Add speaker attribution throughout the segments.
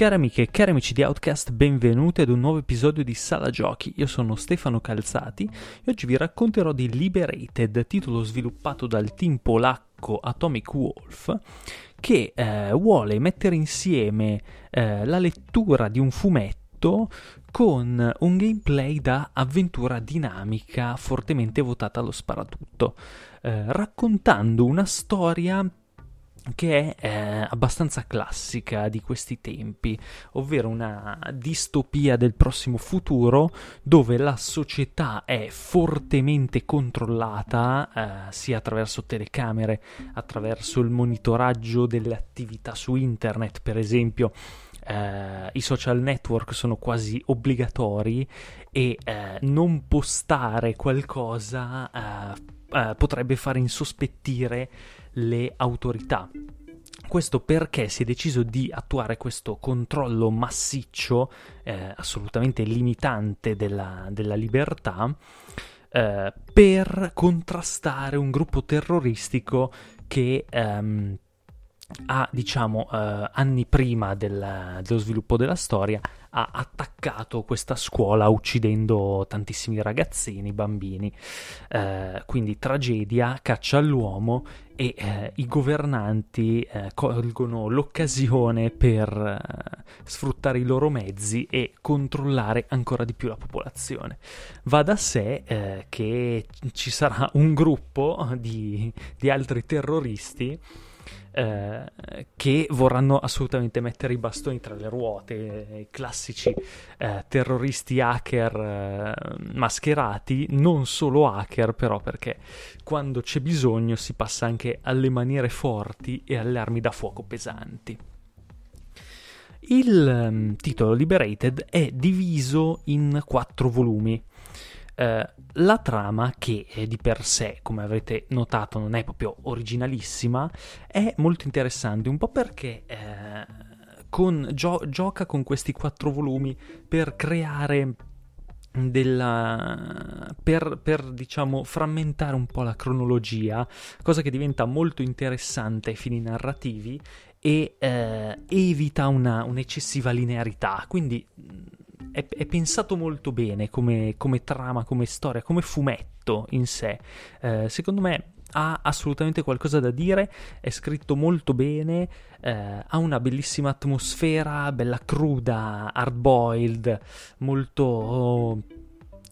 Speaker 1: Cari amiche e cari amici di Outcast, benvenuti ad un nuovo episodio di Sala Giochi. Io sono Stefano Calzati e oggi vi racconterò di Liberated, titolo sviluppato dal team polacco Atomic Wolf, che eh, vuole mettere insieme eh, la lettura di un fumetto con un gameplay da avventura dinamica fortemente votata allo sparatutto, eh, raccontando una storia che è eh, abbastanza classica di questi tempi, ovvero una distopia del prossimo futuro dove la società è fortemente controllata eh, sia attraverso telecamere, attraverso il monitoraggio delle attività su internet, per esempio. Eh, I social network sono quasi obbligatori e eh, non postare qualcosa eh, eh, potrebbe fare insospettire le autorità. Questo perché si è deciso di attuare questo controllo massiccio, eh, assolutamente limitante della, della libertà, eh, per contrastare un gruppo terroristico che ehm, ha, diciamo, eh, anni prima del, dello sviluppo della storia, ha attaccato questa scuola uccidendo tantissimi ragazzini, bambini. Eh, quindi tragedia, caccia all'uomo e eh, i governanti eh, colgono l'occasione per eh, sfruttare i loro mezzi e controllare ancora di più la popolazione. Va da sé eh, che ci sarà un gruppo di, di altri terroristi eh, che vorranno assolutamente mettere i bastoni tra le ruote, i classici eh, terroristi hacker eh, mascherati, non solo hacker però perché quando c'è bisogno si passa anche alle maniere forti e alle armi da fuoco pesanti. Il um, titolo Liberated è diviso in quattro volumi. Uh, la trama, che di per sé, come avrete notato, non è proprio originalissima, è molto interessante, un po' perché eh, con, gio- gioca con questi quattro volumi per creare della, per, per, diciamo frammentare un po' la cronologia, cosa che diventa molto interessante ai fini narrativi e eh, evita una, un'eccessiva linearità. Quindi è, è pensato molto bene come, come, trama, come storia, come fumetto in sé. Eh, secondo me ha assolutamente qualcosa da dire, è scritto molto bene, eh, ha una bellissima atmosfera, bella cruda, hard boiled, molto oh,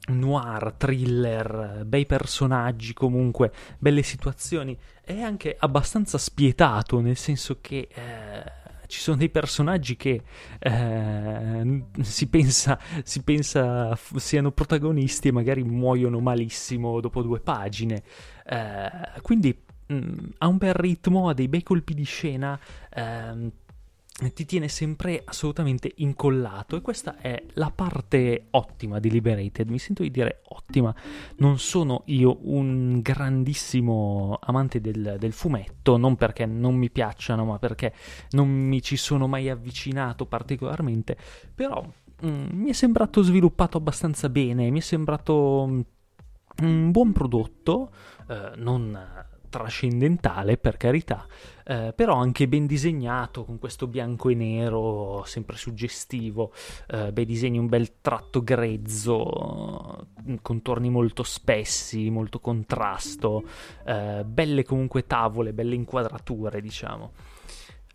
Speaker 1: noir, thriller, bei personaggi comunque, belle situazioni, è anche abbastanza spietato, nel senso che eh, ci sono dei personaggi che eh, si, pensa, si, pensa, siano protagonisti e magari muoiono malissimo dopo due pagine. Eh, quindi mh, mm, ha un bel ritmo, ha dei bei colpi di scena. Eh, ti tiene sempre assolutamente incollato e questa è la parte ottima di Liberated, mi sento di dire ottima, non sono io un grandissimo amante del, del fumetto, non perché non mi piacciono ma perché non mi ci sono mai avvicinato particolarmente, però mm, mi è sembrato sviluppato abbastanza bene, mi è sembrato mm, un buon prodotto, eh, non trascendentale per carità, eh, però anche ben disegnato con questo bianco e nero sempre suggestivo, eh, bei disegni, un bel tratto grezzo, contorni molto spessi, molto contrasto, eh, belle comunque tavole, belle inquadrature diciamo.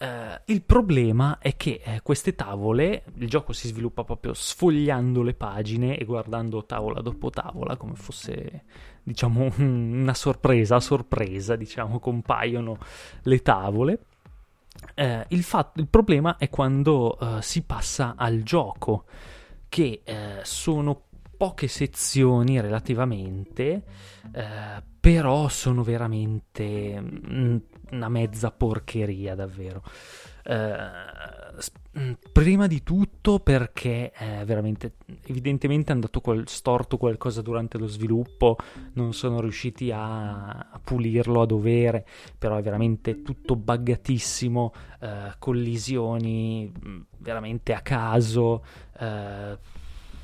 Speaker 1: Uh, il problema è che eh, queste tavole, il gioco si sviluppa proprio sfogliando le pagine e guardando tavola dopo tavola, come fosse, diciamo, una sorpresa a sorpresa, diciamo, compaiono le tavole. Uh, il, fatto, il, problema è quando uh, si passa al gioco, che sono poche sezioni relativamente, però sono veramente mm, una mezza porcheria davvero. Eh, mm, prima di tutto perché è veramente evidentemente è andato quel, storto qualcosa durante lo sviluppo non sono riusciti a, a pulirlo a dovere però è veramente tutto buggatissimo eh, collisioni mm, veramente a caso eh,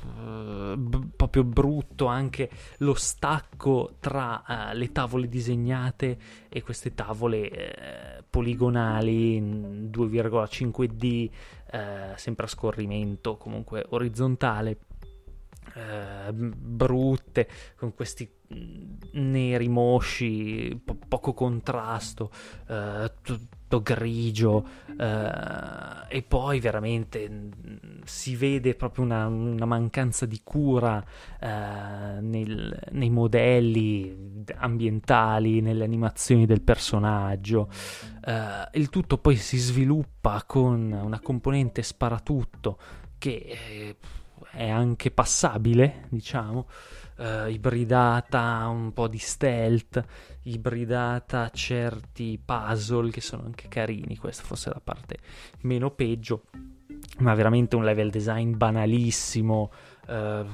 Speaker 1: b- proprio brutto anche lo stacco tra uh, le tavole disegnate e queste tavole uh, poligonali 2,5D, eh, sempre a scorrimento, comunque orizzontale, eh, brutte, con questi mm, neri mosci, po- poco contrasto, eh, tutto grigio, eh, e poi veramente mm, si vede proprio una, una mancanza di cura eh, nel, nei modelli ambientali, nelle animazioni del personaggio. Eh, il tutto poi si sviluppa con una componente sparatutto che è anche passabile, diciamo, uh, ibridata un po' di stealth, ibridata a certi puzzle che sono anche carini, questa forse è la parte meno peggio, ma veramente un level design banalissimo. Uh,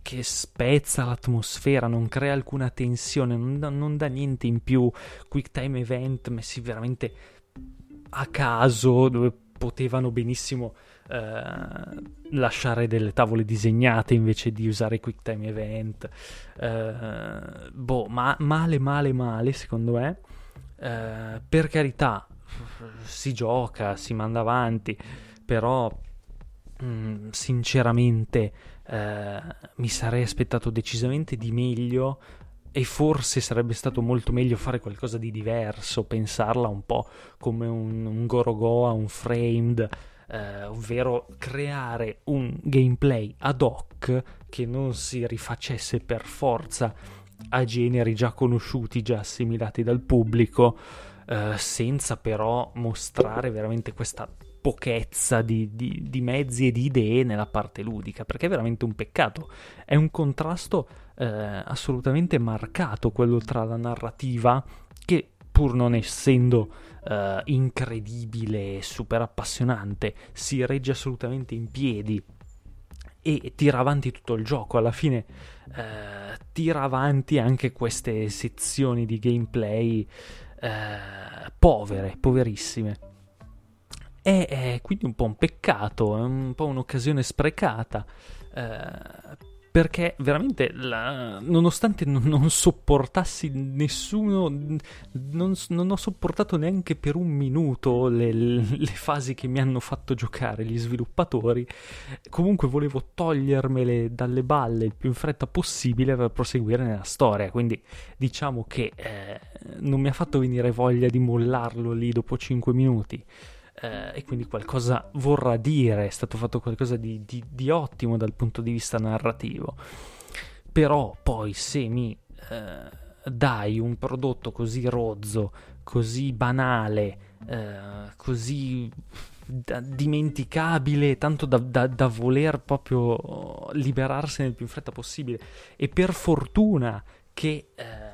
Speaker 1: che spezza l'atmosfera, non crea alcuna tensione, non non dà niente in più. Quick time event messi veramente a caso, dove potevano benissimo eh, lasciare delle tavole disegnate invece di usare QuickTime Event. Eh, boh, ma male, male, male, secondo me. Eh, per carità, si gioca, si manda avanti, però mh, mm, sinceramente eh, mi sarei aspettato decisamente di meglio e forse sarebbe stato molto meglio fare qualcosa di diverso, pensarla un po' come un, un Gorogoa, un Framed, eh, ovvero creare un gameplay ad hoc che non si rifacesse per forza a generi già conosciuti, già assimilati dal pubblico, eh, senza però mostrare veramente questa pochezza di, di, di, mezzi e di idee nella parte ludica, perché è veramente un peccato. È un contrasto eh, assolutamente marcato quello tra la narrativa, che pur non essendo uh, incredibile e super appassionante, si regge assolutamente in piedi e tira avanti tutto il gioco. Alla fine uh, tira avanti anche queste sezioni di gameplay uh, povere, poverissime. È, è, quindi un po' un peccato, è un po' un'occasione sprecata. Uh, perché veramente la, nonostante non, non, sopportassi nessuno non, non, ho sopportato neanche per un minuto le, le, fasi che mi hanno fatto giocare gli sviluppatori comunque volevo togliermele dalle balle il più in fretta possibile per proseguire nella storia quindi diciamo che eh, non mi ha fatto venire voglia di mollarlo lì dopo 5 minuti eh, e quindi qualcosa vorrà dire, è stato fatto qualcosa di, di, di, ottimo dal punto di vista narrativo. Però poi se mi eh, dai un prodotto così rozzo, così banale, eh, così da, dimenticabile, tanto da, da, da, voler proprio liberarsene il più in fretta possibile, e per fortuna che eh,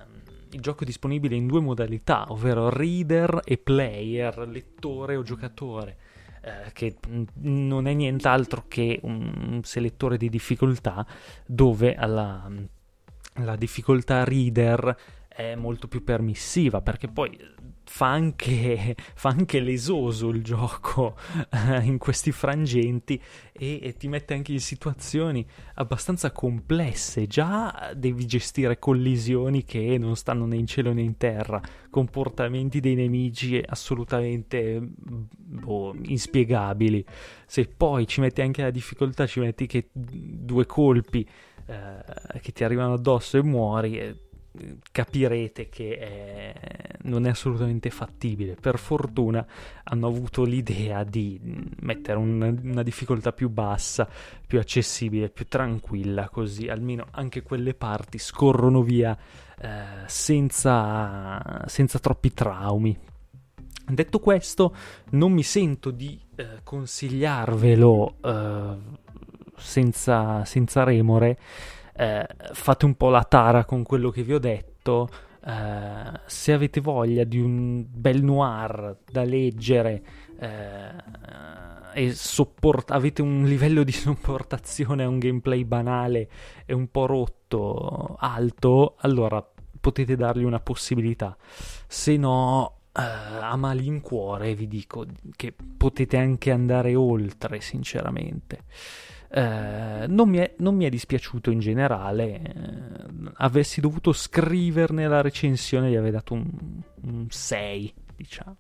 Speaker 1: il gioco è disponibile in due modalità, ovvero reader e player, lettore o giocatore, eh, che non è nient'altro che un selettore di difficoltà dove alla, la difficoltà reader è molto più permissiva perché poi fa anche, fa anche lesoso il gioco eh, in questi frangenti e, e, ti mette anche in situazioni abbastanza complesse. Già devi gestire collisioni che non stanno né in cielo né in terra, comportamenti dei nemici assolutamente boh, inspiegabili. Se poi ci metti anche la difficoltà, ci metti che due colpi eh, che ti arrivano addosso e muori capirete che è, non è assolutamente fattibile. Per fortuna hanno avuto l'idea di mettere un, una difficoltà più bassa, più accessibile, più tranquilla, così almeno anche quelle parti scorrono via eh, senza, senza troppi traumi. Detto questo, non mi sento di eh, consigliarvelo eh, senza, senza remore eh, fate un po' la tara con quello che vi ho detto. Eh, se avete voglia di un bel noir da leggere eh, e sopport- avete un livello di sopportazione a un gameplay banale e un po' rotto alto, allora potete dargli una possibilità. Se no, Uh, a malincuore vi dico che potete anche andare oltre, sinceramente. Eh, non, mi è, non, mi è, dispiaciuto in generale. Eh, avessi dovuto scriverne la recensione, gli avrei dato un, un 6, diciamo.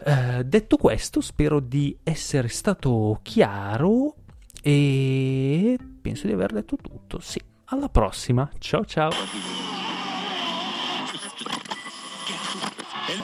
Speaker 1: Uh, detto questo, spero di essere stato chiaro e penso di aver detto tutto. Sì, alla prossima. Ciao ciao.